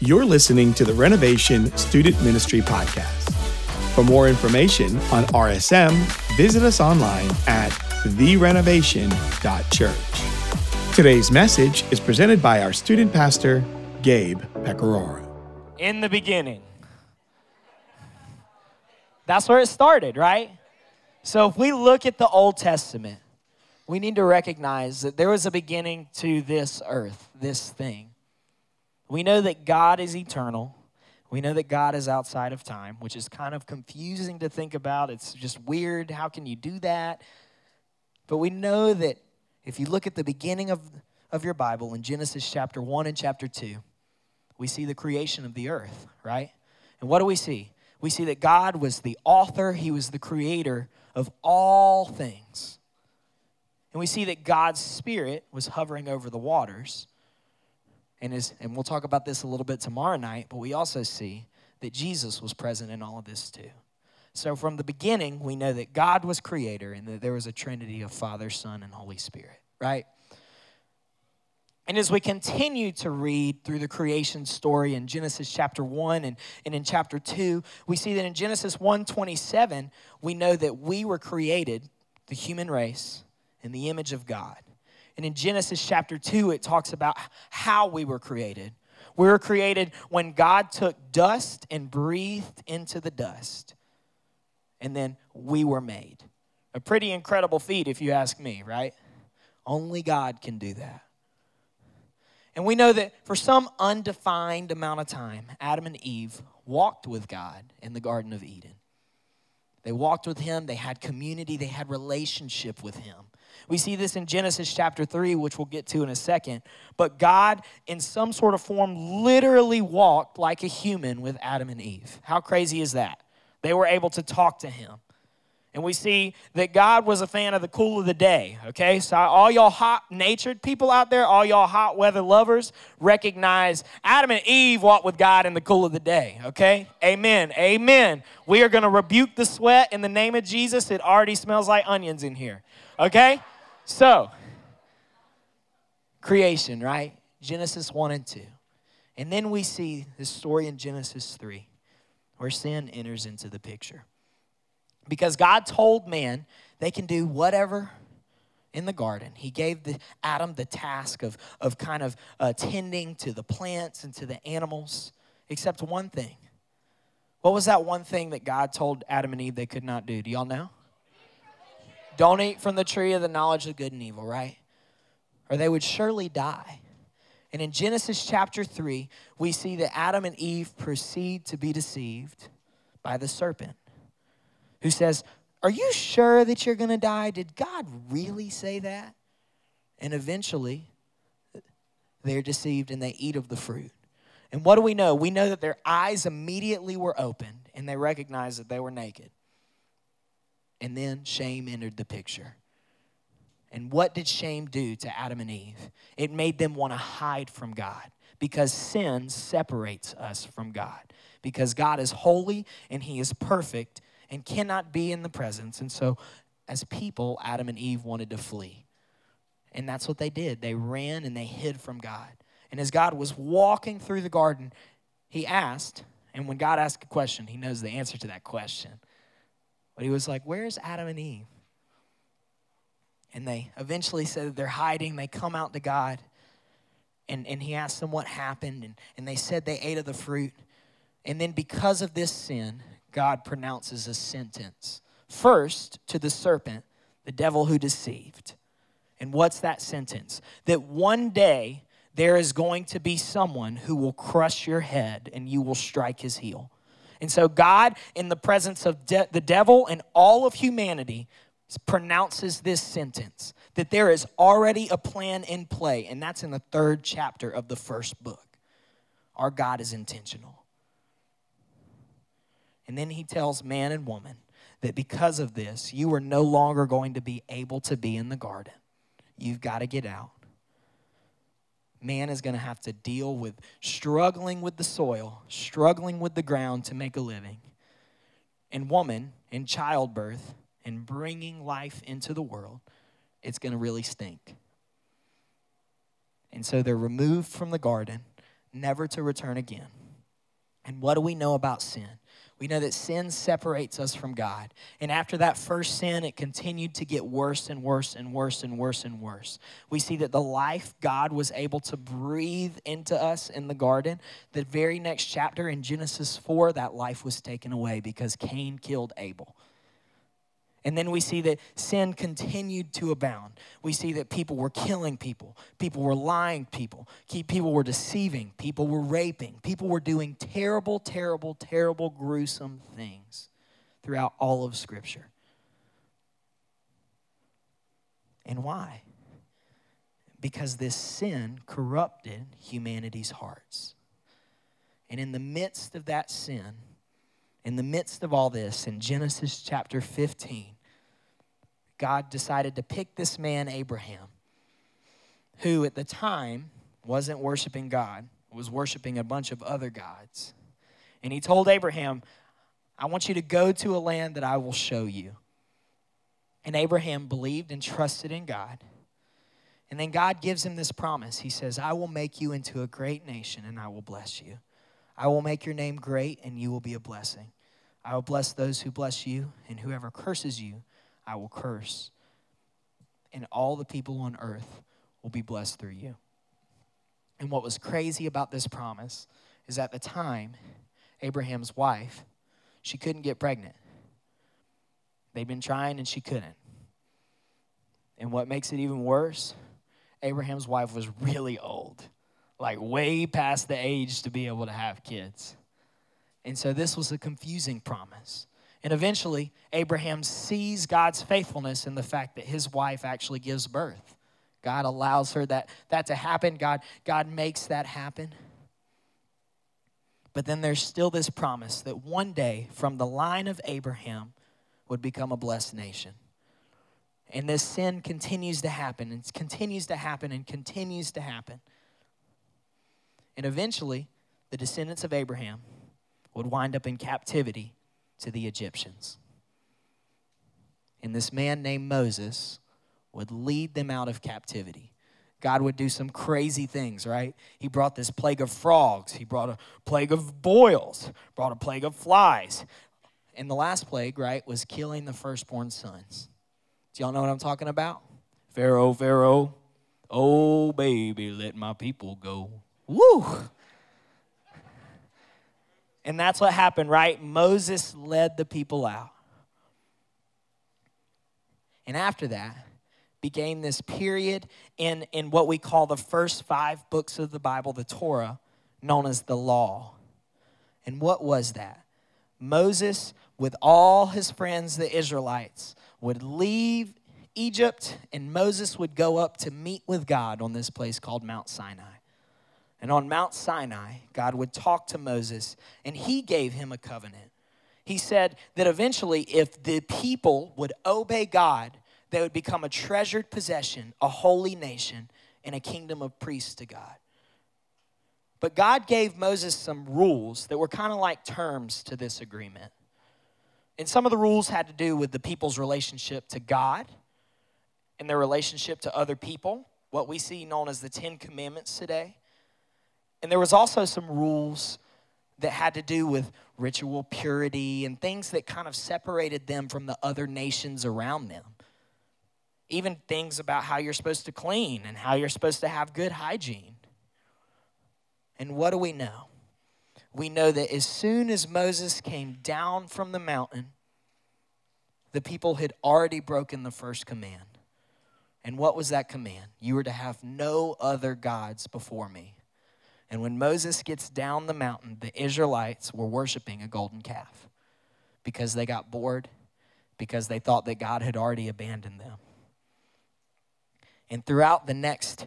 You're listening to the Renovation Student Ministry Podcast. For more information on RSM, visit us online at therenovation.church. Today's message is presented by our student pastor, Gabe Pecoraro. In the beginning. That's where it started, right? So if we look at the Old Testament, we need to recognize that there was a beginning to this earth, this thing. We know that God is eternal. We know that God is outside of time, which is kind of confusing to think about. It's just weird. How can you do that? But we know that if you look at the beginning of, of your Bible in Genesis chapter 1 and chapter 2, we see the creation of the earth, right? And what do we see? We see that God was the author, He was the creator of all things. And we see that God's Spirit was hovering over the waters. And, and we'll talk about this a little bit tomorrow night, but we also see that Jesus was present in all of this too. So from the beginning, we know that God was creator and that there was a trinity of Father, Son, and Holy Spirit, right? And as we continue to read through the creation story in Genesis chapter 1 and, and in chapter 2, we see that in Genesis 1:27, we know that we were created, the human race, in the image of God. And in Genesis chapter 2, it talks about how we were created. We were created when God took dust and breathed into the dust and then we were made. A pretty incredible feat, if you ask me, right? Only God can do that. And we know that for some undefined amount of time, Adam and Eve walked with God in the Garden of Eden. They walked with Him, they had community, they had relationship with Him. We see this in Genesis chapter 3, which we'll get to in a second. But God, in some sort of form, literally walked like a human with Adam and Eve. How crazy is that? They were able to talk to him. And we see that God was a fan of the cool of the day, okay? So, all y'all hot natured people out there, all y'all hot weather lovers, recognize Adam and Eve walked with God in the cool of the day, okay? Amen. Amen. We are gonna rebuke the sweat in the name of Jesus. It already smells like onions in here, okay? So, creation, right? Genesis 1 and 2. And then we see this story in Genesis 3 where sin enters into the picture. Because God told man they can do whatever in the garden. He gave the, Adam the task of, of kind of uh, tending to the plants and to the animals, except one thing. What was that one thing that God told Adam and Eve they could not do? Do y'all know? Don't eat from the tree of the knowledge of good and evil, right? Or they would surely die. And in Genesis chapter 3, we see that Adam and Eve proceed to be deceived by the serpent, who says, Are you sure that you're going to die? Did God really say that? And eventually, they're deceived and they eat of the fruit. And what do we know? We know that their eyes immediately were opened and they recognized that they were naked. And then shame entered the picture. And what did shame do to Adam and Eve? It made them want to hide from God because sin separates us from God. Because God is holy and He is perfect and cannot be in the presence. And so, as people, Adam and Eve wanted to flee. And that's what they did. They ran and they hid from God. And as God was walking through the garden, He asked, and when God asked a question, He knows the answer to that question. But He was like, Where's Adam and Eve? And they eventually said they're hiding. They come out to God. And, and he asked them what happened. And, and they said they ate of the fruit. And then, because of this sin, God pronounces a sentence. First, to the serpent, the devil who deceived. And what's that sentence? That one day there is going to be someone who will crush your head and you will strike his heel. And so, God, in the presence of de- the devil and all of humanity, pronounces this sentence that there is already a plan in play, and that's in the third chapter of the first book. Our God is intentional. And then he tells man and woman that because of this, you are no longer going to be able to be in the garden. You've got to get out. Man is going to have to deal with struggling with the soil, struggling with the ground to make a living. And woman, in childbirth, and bringing life into the world, it's going to really stink. And so they're removed from the garden. never to return again. And what do we know about sin? We know that sin separates us from God. And after that first sin, it continued to get worse and worse and worse and worse and worse. We see that the life God was able to breathe into us in the garden, the very next chapter in Genesis 4, that life was taken away because Cain killed Abel. And then we see that sin continued to abound. We see that people were killing people, people were lying people, people were deceiving, people were raping, people were doing terrible, terrible, terrible, gruesome things throughout all of Scripture. And why? Because this sin corrupted humanity's hearts. And in the midst of that sin, in the midst of all this, in Genesis chapter 15, God decided to pick this man, Abraham, who at the time wasn't worshiping God, was worshiping a bunch of other gods. And he told Abraham, I want you to go to a land that I will show you. And Abraham believed and trusted in God. And then God gives him this promise. He says, I will make you into a great nation and I will bless you. I will make your name great and you will be a blessing. I will bless those who bless you, and whoever curses you, I will curse, and all the people on earth will be blessed through you. And what was crazy about this promise is at the time, Abraham's wife, she couldn't get pregnant. They'd been trying and she couldn't. And what makes it even worse, Abraham's wife was really old, like way past the age to be able to have kids. And so this was a confusing promise. And eventually, Abraham sees God's faithfulness in the fact that his wife actually gives birth. God allows her that, that to happen. God, God makes that happen. But then there's still this promise that one day, from the line of Abraham, would become a blessed nation. And this sin continues to happen and continues to happen and continues to happen. And eventually, the descendants of Abraham would wind up in captivity to the Egyptians. And this man named Moses would lead them out of captivity. God would do some crazy things, right? He brought this plague of frogs, he brought a plague of boils, brought a plague of flies. And the last plague, right, was killing the firstborn sons. Do y'all know what I'm talking about? Pharaoh, Pharaoh, oh baby, let my people go. Woo! And that's what happened, right? Moses led the people out. And after that, began this period in, in what we call the first five books of the Bible, the Torah, known as the law. And what was that? Moses, with all his friends, the Israelites, would leave Egypt, and Moses would go up to meet with God on this place called Mount Sinai. And on Mount Sinai, God would talk to Moses, and he gave him a covenant. He said that eventually, if the people would obey God, they would become a treasured possession, a holy nation, and a kingdom of priests to God. But God gave Moses some rules that were kind of like terms to this agreement. And some of the rules had to do with the people's relationship to God and their relationship to other people, what we see known as the Ten Commandments today. And there was also some rules that had to do with ritual purity and things that kind of separated them from the other nations around them. Even things about how you're supposed to clean and how you're supposed to have good hygiene. And what do we know? We know that as soon as Moses came down from the mountain, the people had already broken the first command. And what was that command? You were to have no other gods before me. And when Moses gets down the mountain, the Israelites were worshiping a golden calf because they got bored, because they thought that God had already abandoned them. And throughout the next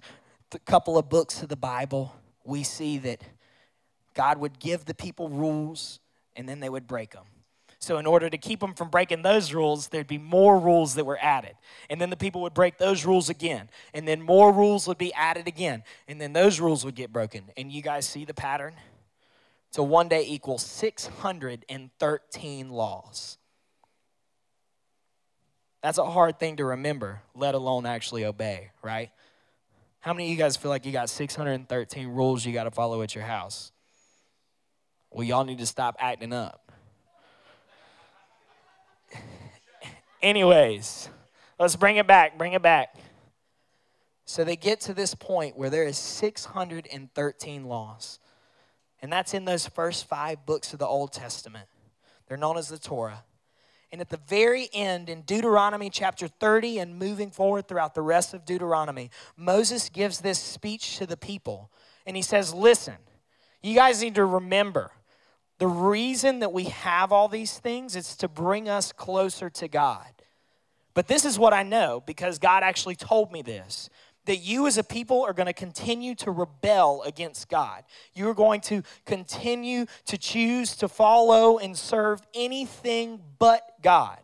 couple of books of the Bible, we see that God would give the people rules and then they would break them. So, in order to keep them from breaking those rules, there'd be more rules that were added. And then the people would break those rules again. And then more rules would be added again. And then those rules would get broken. And you guys see the pattern? So, one day equals 613 laws. That's a hard thing to remember, let alone actually obey, right? How many of you guys feel like you got 613 rules you got to follow at your house? Well, y'all need to stop acting up. Anyways, let's bring it back, bring it back. So they get to this point where there is 613 laws. And that's in those first five books of the Old Testament. They're known as the Torah. And at the very end, in Deuteronomy chapter 30 and moving forward throughout the rest of Deuteronomy, Moses gives this speech to the people. And he says, Listen, you guys need to remember the reason that we have all these things is to bring us closer to God. But this is what I know because God actually told me this that you as a people are going to continue to rebel against God. You're going to continue to choose to follow and serve anything but God.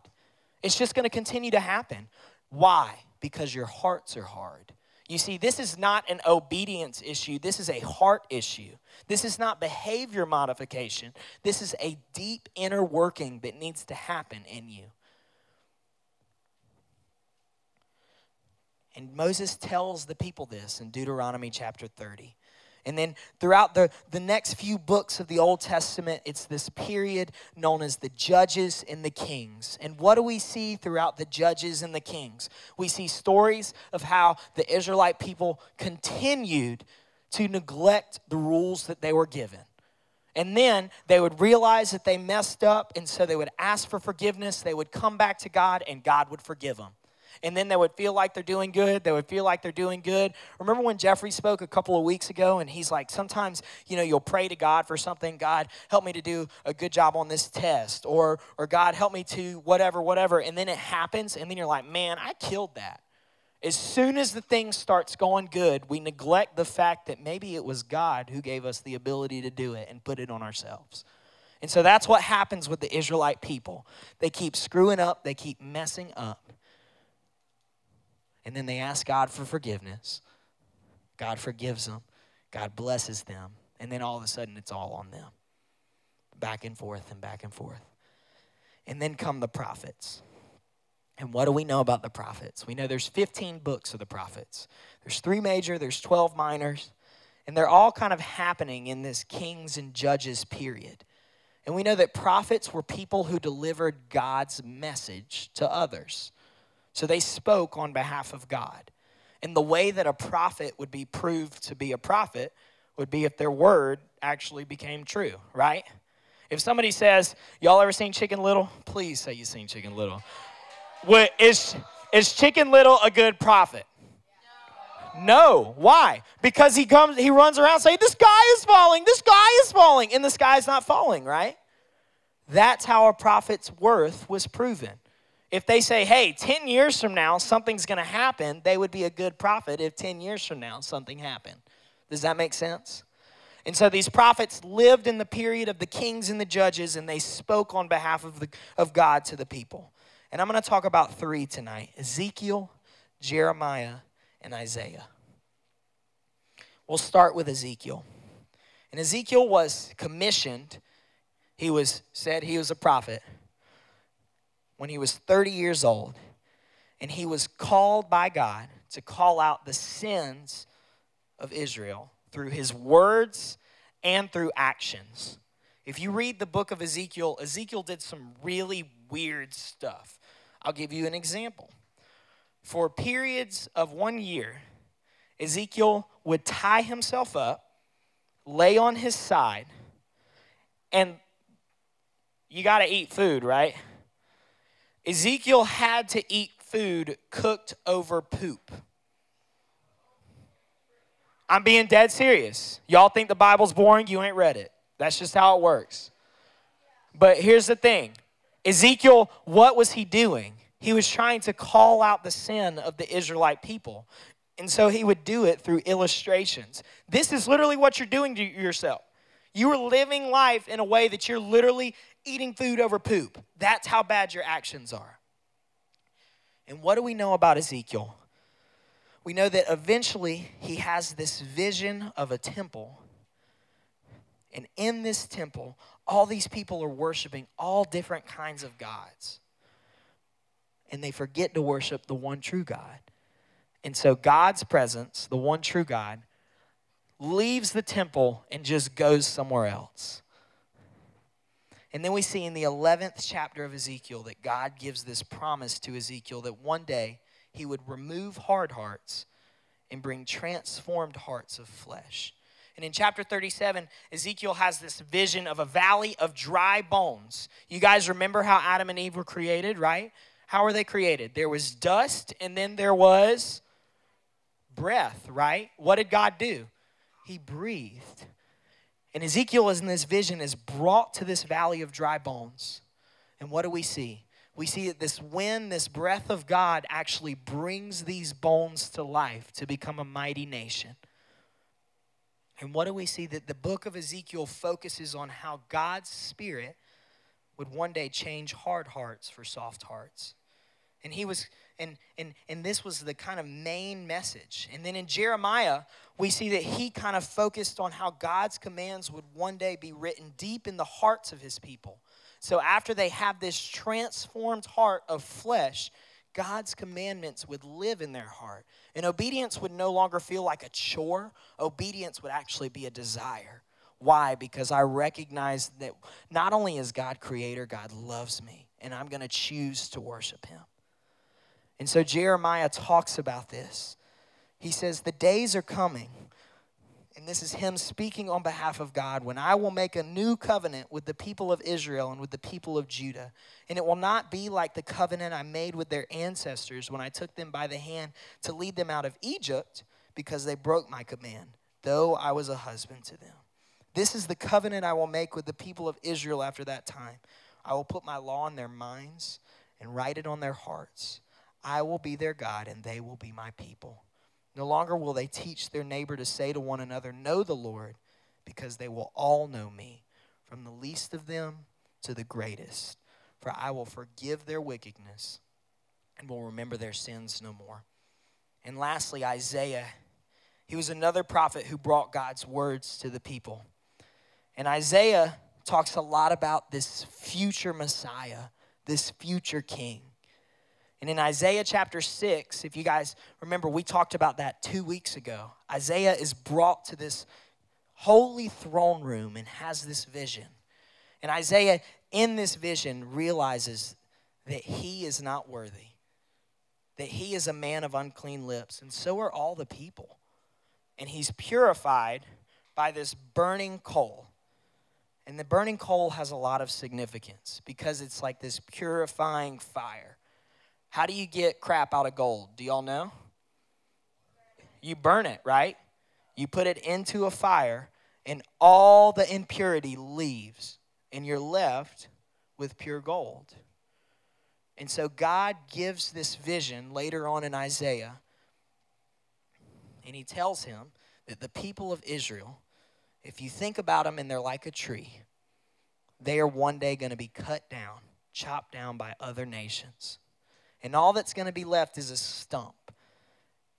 It's just going to continue to happen. Why? Because your hearts are hard. You see, this is not an obedience issue, this is a heart issue. This is not behavior modification. This is a deep inner working that needs to happen in you. And Moses tells the people this in Deuteronomy chapter 30. And then throughout the, the next few books of the Old Testament, it's this period known as the Judges and the Kings. And what do we see throughout the Judges and the Kings? We see stories of how the Israelite people continued to neglect the rules that they were given. And then they would realize that they messed up, and so they would ask for forgiveness. They would come back to God, and God would forgive them and then they would feel like they're doing good. They would feel like they're doing good. Remember when Jeffrey spoke a couple of weeks ago and he's like, sometimes, you know, you'll pray to God for something. God, help me to do a good job on this test. Or, or God, help me to whatever, whatever. And then it happens, and then you're like, man, I killed that. As soon as the thing starts going good, we neglect the fact that maybe it was God who gave us the ability to do it and put it on ourselves. And so that's what happens with the Israelite people. They keep screwing up, they keep messing up and then they ask God for forgiveness. God forgives them, God blesses them, and then all of a sudden it's all on them. Back and forth and back and forth. And then come the prophets. And what do we know about the prophets? We know there's 15 books of the prophets. There's three major, there's 12 minors, and they're all kind of happening in this kings and judges period. And we know that prophets were people who delivered God's message to others. So they spoke on behalf of God. And the way that a prophet would be proved to be a prophet would be if their word actually became true, right? If somebody says, Y'all ever seen Chicken Little? Please say you've seen Chicken Little. What, is, is Chicken Little a good prophet? No. Why? Because he comes, he runs around saying, The sky is falling, the sky is falling, and the sky's not falling, right? That's how a prophet's worth was proven. If they say, hey, 10 years from now, something's going to happen, they would be a good prophet if 10 years from now something happened. Does that make sense? And so these prophets lived in the period of the kings and the judges, and they spoke on behalf of, the, of God to the people. And I'm going to talk about three tonight Ezekiel, Jeremiah, and Isaiah. We'll start with Ezekiel. And Ezekiel was commissioned, he was said he was a prophet when he was 30 years old, and he was called by God to call out the sins of Israel through his words and through actions. If you read the book of Ezekiel, Ezekiel did some really weird stuff. I'll give you an example. For periods of one year, Ezekiel would tie himself up, lay on his side, and you got to eat food, right? Ezekiel had to eat food cooked over poop. I'm being dead serious. Y'all think the Bible's boring? You ain't read it. That's just how it works. But here's the thing Ezekiel, what was he doing? He was trying to call out the sin of the Israelite people. And so he would do it through illustrations. This is literally what you're doing to yourself. You are living life in a way that you're literally eating food over poop. That's how bad your actions are. And what do we know about Ezekiel? We know that eventually he has this vision of a temple. And in this temple, all these people are worshiping all different kinds of gods. And they forget to worship the one true God. And so God's presence, the one true God, leaves the temple and just goes somewhere else. And then we see in the 11th chapter of Ezekiel that God gives this promise to Ezekiel that one day he would remove hard hearts and bring transformed hearts of flesh. And in chapter 37, Ezekiel has this vision of a valley of dry bones. You guys remember how Adam and Eve were created, right? How were they created? There was dust and then there was breath, right? What did God do? He breathed. And Ezekiel, is in this vision, is brought to this valley of dry bones. And what do we see? We see that this wind, this breath of God, actually brings these bones to life to become a mighty nation. And what do we see? That the book of Ezekiel focuses on how God's Spirit would one day change hard hearts for soft hearts. And he was and and and this was the kind of main message. And then in Jeremiah, we see that he kind of focused on how God's commands would one day be written deep in the hearts of his people. So after they have this transformed heart of flesh, God's commandments would live in their heart. And obedience would no longer feel like a chore, obedience would actually be a desire. Why? Because I recognize that not only is God creator, God loves me, and I'm going to choose to worship him. And so Jeremiah talks about this. He says, The days are coming and this is him speaking on behalf of God, when I will make a new covenant with the people of Israel and with the people of Judah. And it will not be like the covenant I made with their ancestors when I took them by the hand to lead them out of Egypt, because they broke my command, though I was a husband to them. This is the covenant I will make with the people of Israel after that time. I will put my law in their minds and write it on their hearts. I will be their God, and they will be my people. No longer will they teach their neighbor to say to one another, Know the Lord, because they will all know me, from the least of them to the greatest. For I will forgive their wickedness and will remember their sins no more. And lastly, Isaiah. He was another prophet who brought God's words to the people. And Isaiah talks a lot about this future Messiah, this future king. And in Isaiah chapter 6, if you guys remember, we talked about that two weeks ago. Isaiah is brought to this holy throne room and has this vision. And Isaiah, in this vision, realizes that he is not worthy, that he is a man of unclean lips, and so are all the people. And he's purified by this burning coal. And the burning coal has a lot of significance because it's like this purifying fire. How do you get crap out of gold? Do y'all know? You burn it, right? You put it into a fire, and all the impurity leaves, and you're left with pure gold. And so God gives this vision later on in Isaiah, and he tells him that the people of Israel, if you think about them and they're like a tree, they are one day going to be cut down, chopped down by other nations and all that's going to be left is a stump.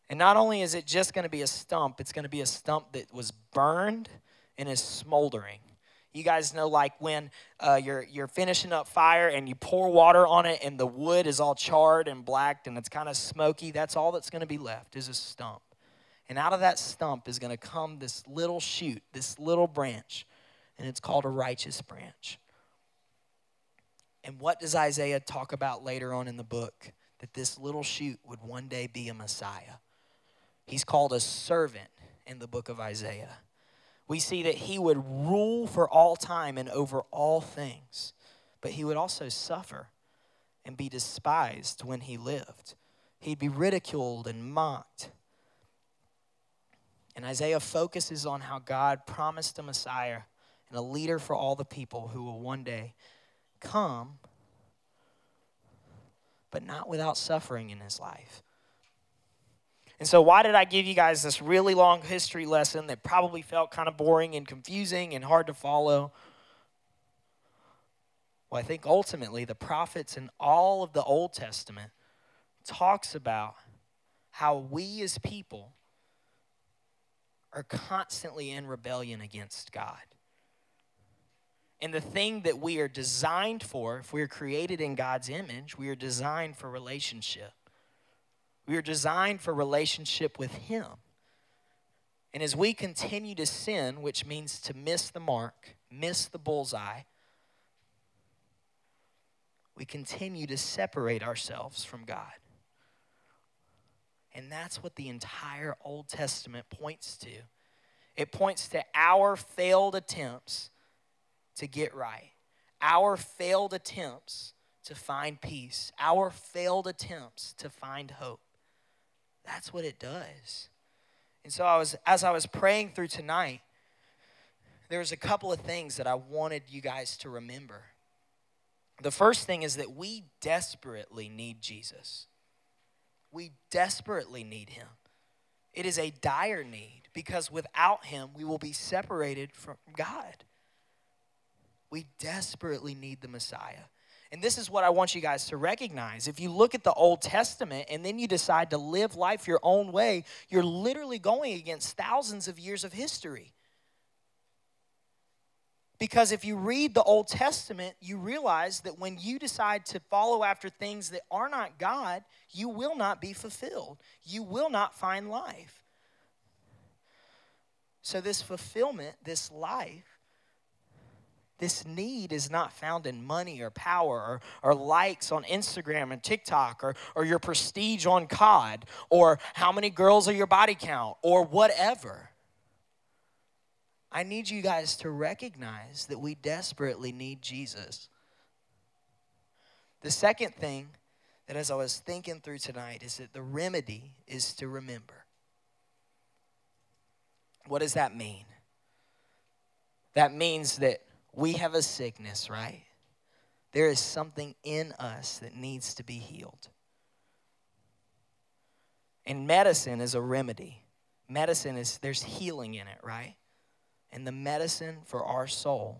And not only is it just going to be a stump, it's going to be a stump that was burned and is smoldering. You guys know, like when uh, you're you're finishing up fire and you pour water on it, and the wood is all charred and blacked and it's kind of smoky. That's all that's going to be left is a stump. And out of that stump is going to come this little shoot, this little branch, and it's called a righteous branch. And what does Isaiah talk about later on in the book? That this little shoot would one day be a Messiah. He's called a servant in the book of Isaiah. We see that he would rule for all time and over all things, but he would also suffer and be despised when he lived. He'd be ridiculed and mocked. And Isaiah focuses on how God promised a Messiah and a leader for all the people who will one day come, but not without suffering in his life. And so, why did I give you guys this really long history lesson that probably felt kind of boring and confusing and hard to follow? Well, I think ultimately the prophets and all of the Old Testament talks about how we as people are constantly in rebellion against God. And the thing that we are designed for, if we're created in God's image, we are designed for relationship. We are designed for relationship with Him. And as we continue to sin, which means to miss the mark, miss the bullseye, we continue to separate ourselves from God. And that's what the entire Old Testament points to. It points to our failed attempts to get right, our failed attempts to find peace, our failed attempts to find hope. That's what it does. And so I was as I was praying through tonight, there was a couple of things that I wanted you guys to remember. The first thing is that we desperately need Jesus. We desperately need him. It is a dire need because without him, we will be separated from God. We desperately need the Messiah. And this is what I want you guys to recognize. If you look at the Old Testament and then you decide to live life your own way, you're literally going against thousands of years of history. Because if you read the Old Testament, you realize that when you decide to follow after things that are not God, you will not be fulfilled. You will not find life. So, this fulfillment, this life, this need is not found in money or power or, or likes on Instagram and TikTok or, or your prestige on COD or how many girls are your body count or whatever. I need you guys to recognize that we desperately need Jesus. The second thing that, as I was thinking through tonight, is that the remedy is to remember. What does that mean? That means that we have a sickness, right? There is something in us that needs to be healed. And medicine is a remedy. Medicine is, there's healing in it, right? And the medicine for our soul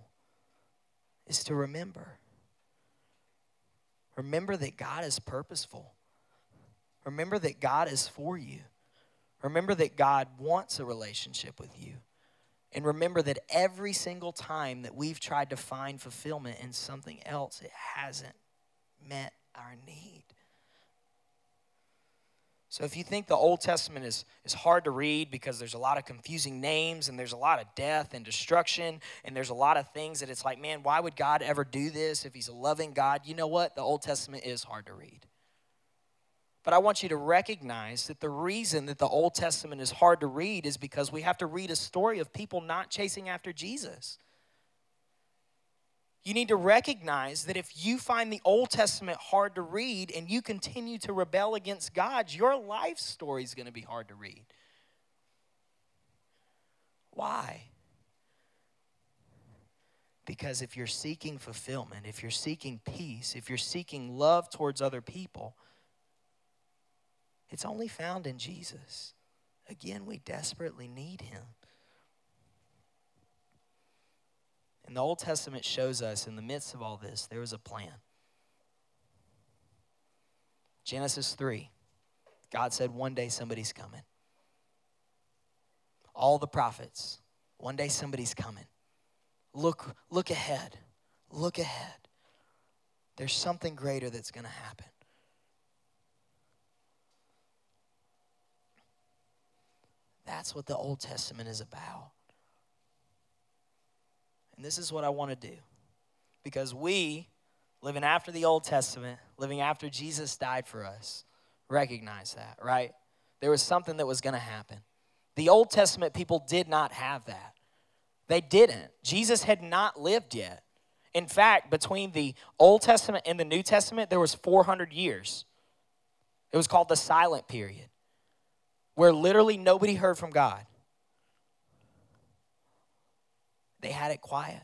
is to remember. Remember that God is purposeful. Remember that God is for you. Remember that God wants a relationship with you. And remember that every single time that we've tried to find fulfillment in something else, it hasn't met our need. So if you think the Old Testament is, is hard to read because there's a lot of confusing names and there's a lot of death and destruction and there's a lot of things that it's like, man, why would God ever do this if he's a loving God? You know what? The Old Testament is hard to read. But I want you to recognize that the reason that the Old Testament is hard to read is because we have to read a story of people not chasing after Jesus. You need to recognize that if you find the Old Testament hard to read and you continue to rebel against God, your life story is going to be hard to read. Why? Because if you're seeking fulfillment, if you're seeking peace, if you're seeking love towards other people, it's only found in Jesus. Again, we desperately need him. And the Old Testament shows us in the midst of all this, there was a plan. Genesis 3, God said, One day somebody's coming. All the prophets, one day somebody's coming. Look, look ahead. Look ahead. There's something greater that's going to happen. That's what the Old Testament is about. And this is what I want to do. Because we, living after the Old Testament, living after Jesus died for us, recognize that, right? There was something that was going to happen. The Old Testament people did not have that. They didn't. Jesus had not lived yet. In fact, between the Old Testament and the New Testament, there was 400 years. It was called the silent period where literally nobody heard from God. They had it quiet.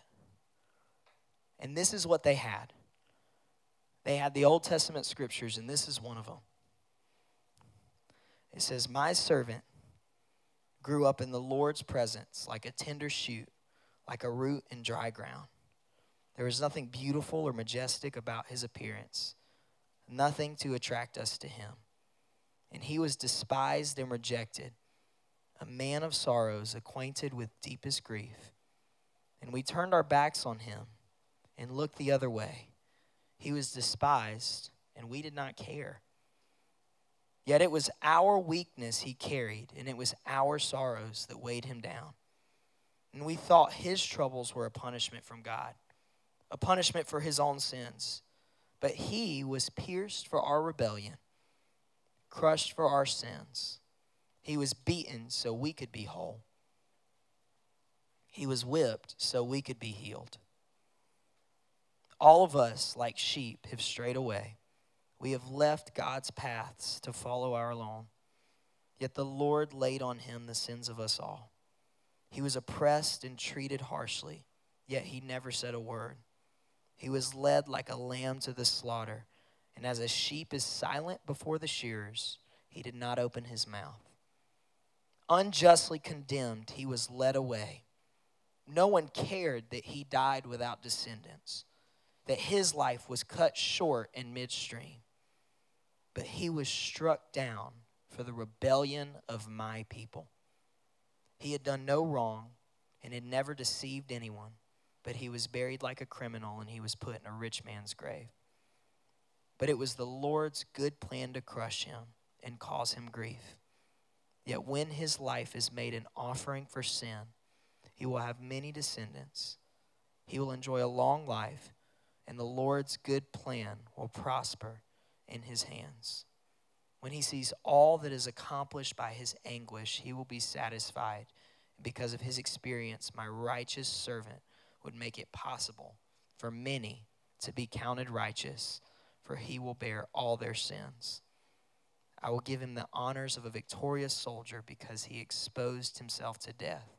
And this is what they had they had the Old Testament scriptures, and this is one of them. It says, My servant grew up in the Lord's presence like a tender shoot, like a root in dry ground. There was nothing beautiful or majestic about his appearance, nothing to attract us to him and he was despised and rejected, a man of sorrows, acquainted with deepest grief. And we turned our backs on him and looked the other way. He was despised, and we did not care. Yet it was our weakness he carried, and it was our sorrows that weighed him down. And we thought his troubles were a punishment from God, a punishment for his own sins. But he was pierced for our rebellion, crushed for our sins. He was beaten so we could be whole. He was whipped so we could be healed. All of us, like sheep, have strayed away. We have left God's paths to follow our own. Yet the Lord laid on him the sins of us all. He was oppressed and treated harshly, yet he never said a word. He was led like a lamb to the slaughter, and as a sheep is silent before the shearers, he did not open his mouth. Unjustly condemned, he was led away. No one cared that he died without descendants, that his life was cut short in midstream. But he was struck down for the rebellion of my people. He had done no wrong and had never deceived anyone, but he was buried like a criminal and he was put in a rich man's grave. But it was the Lord's good plan to crush him and cause him grief. Yet when his life is made an offering for sin, he will have many descendants. He will enjoy a long life, and the Lord's good plan will prosper in his hands. When he sees all that is accomplished by his anguish, he will be satisfied. Because of his experience, my righteous servant would make it possible for many to be counted righteous, for he will bear all their sins. I will give him the honors of a victorious soldier because he exposed himself to death.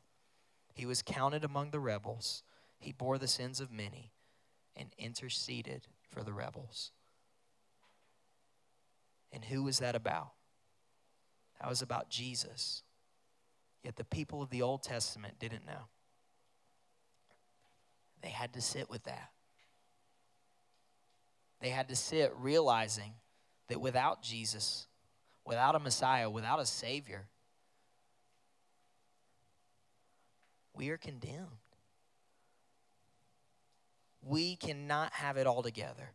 He was counted among the rebels. He bore the sins of many and interceded for the rebels. And who was that about? That was about Jesus. Yet the people of the Old Testament didn't know. They had to sit with that. They had to sit realizing that without Jesus, without a Messiah, without a Savior, we are condemned. We cannot have it all together.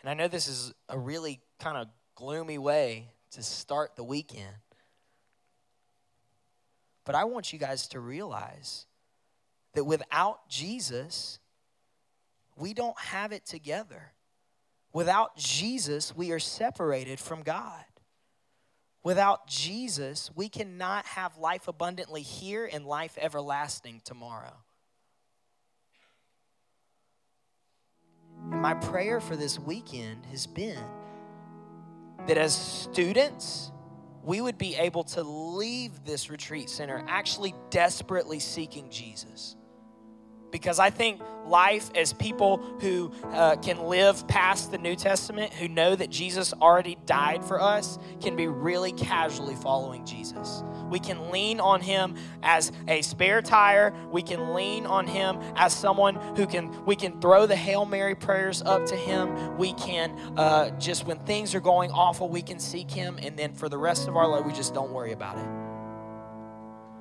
And I know this is a really kind of gloomy way to start the weekend. But I want you guys to realize that without Jesus, we don't have it together. Without Jesus, we are separated from God. Without Jesus, we cannot have life abundantly here and life everlasting tomorrow. And my prayer for this weekend has been that as students, we would be able to leave this retreat center actually desperately seeking Jesus. Because I think life as people who uh, can live past the New Testament, who know that Jesus already died for us, can be really casually following Jesus. We can lean on him as a spare tire. We can lean on him as someone who can, we can throw the Hail Mary prayers up to him. We can, uh, just when things are going awful, we can seek him. And then for the rest of our life, we just don't worry about it.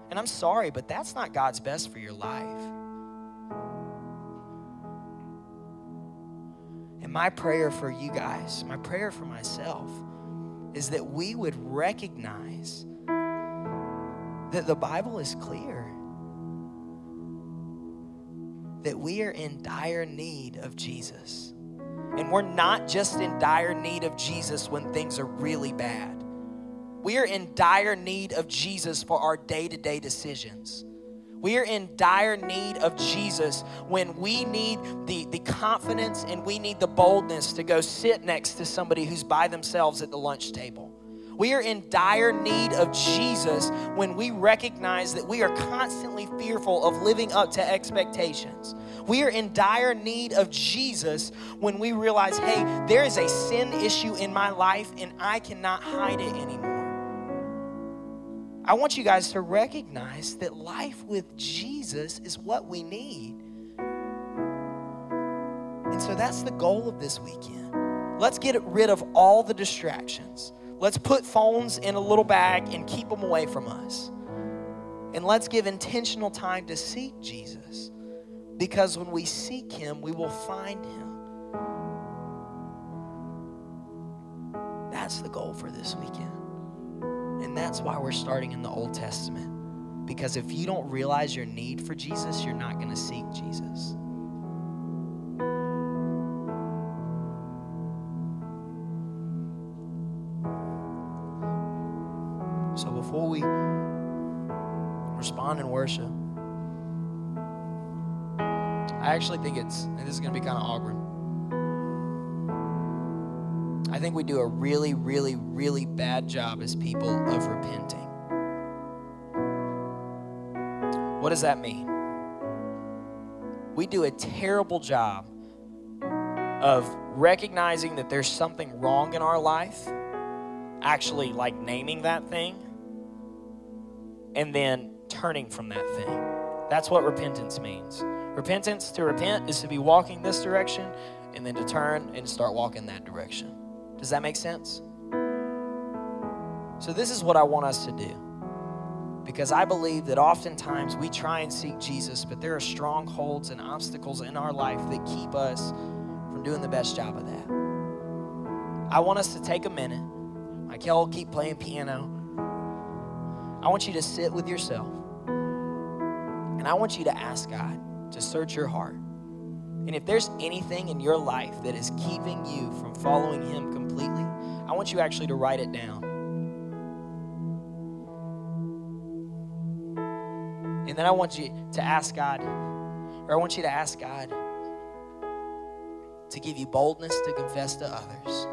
And I'm sorry, but that's not God's best for your life. And my prayer for you guys, my prayer for myself, is that we would recognize that the Bible is clear that we are in dire need of Jesus. And we're not just in dire need of Jesus when things are really bad. We are in dire need of Jesus for our day to day decisions. We are in dire need of Jesus when we need the, the confidence and we need the boldness to go sit next to somebody who's by themselves at the lunch table. We are in dire need of Jesus when we recognize that we are constantly fearful of living up to expectations. We are in dire need of Jesus when we realize, hey, there is a sin issue in my life and I cannot hide it anymore. I want you guys to recognize that life with Jesus is what we need. And so that's the goal of this weekend. Let's get rid of all the distractions. Let's put phones in a little bag and keep them away from us. And let's give intentional time to seek Jesus. Because when we seek him, we will find him. that's the goal for this weekend. And that's why we're starting in the Old Testament. Because if you don't realize your need for Jesus, you're not going to seek Jesus. So before we respond in worship, I actually think it's, and this is going to be kind of awkward. I think we do a really, really, really bad job as people of repenting. What does that mean? We do a terrible job of recognizing that there's something wrong in our life, actually, like naming that thing, and then turning from that thing. That's what repentance means. Repentance, to repent, is to be walking this direction and then to turn and start walking that direction. Does that make sense? So, this is what I want us to do. Because I believe that oftentimes we try and seek Jesus, but there are strongholds and obstacles in our life that keep us from doing the best job of that. I want us to take a minute. Michael will keep playing piano. I want you to sit with yourself. And I want you to ask God to search your heart. And if there's anything in your life that is keeping you from following Him completely, I want you actually to write it down. And then I want you to ask God, or I want you to ask God to give you boldness to confess to others.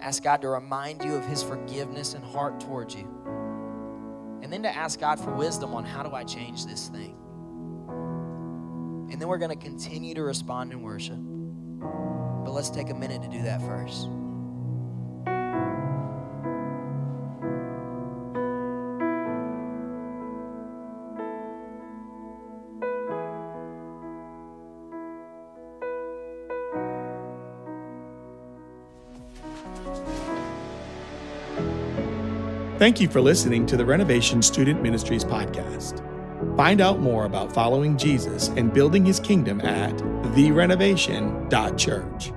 Ask God to remind you of His forgiveness and heart towards you. And then to ask God for wisdom on how do I change this thing. And then we're going to continue to respond in worship. But let's take a minute to do that first. Thank you for listening to the Renovation Student Ministries podcast. Find out more about following Jesus and building his kingdom at therenovation.church.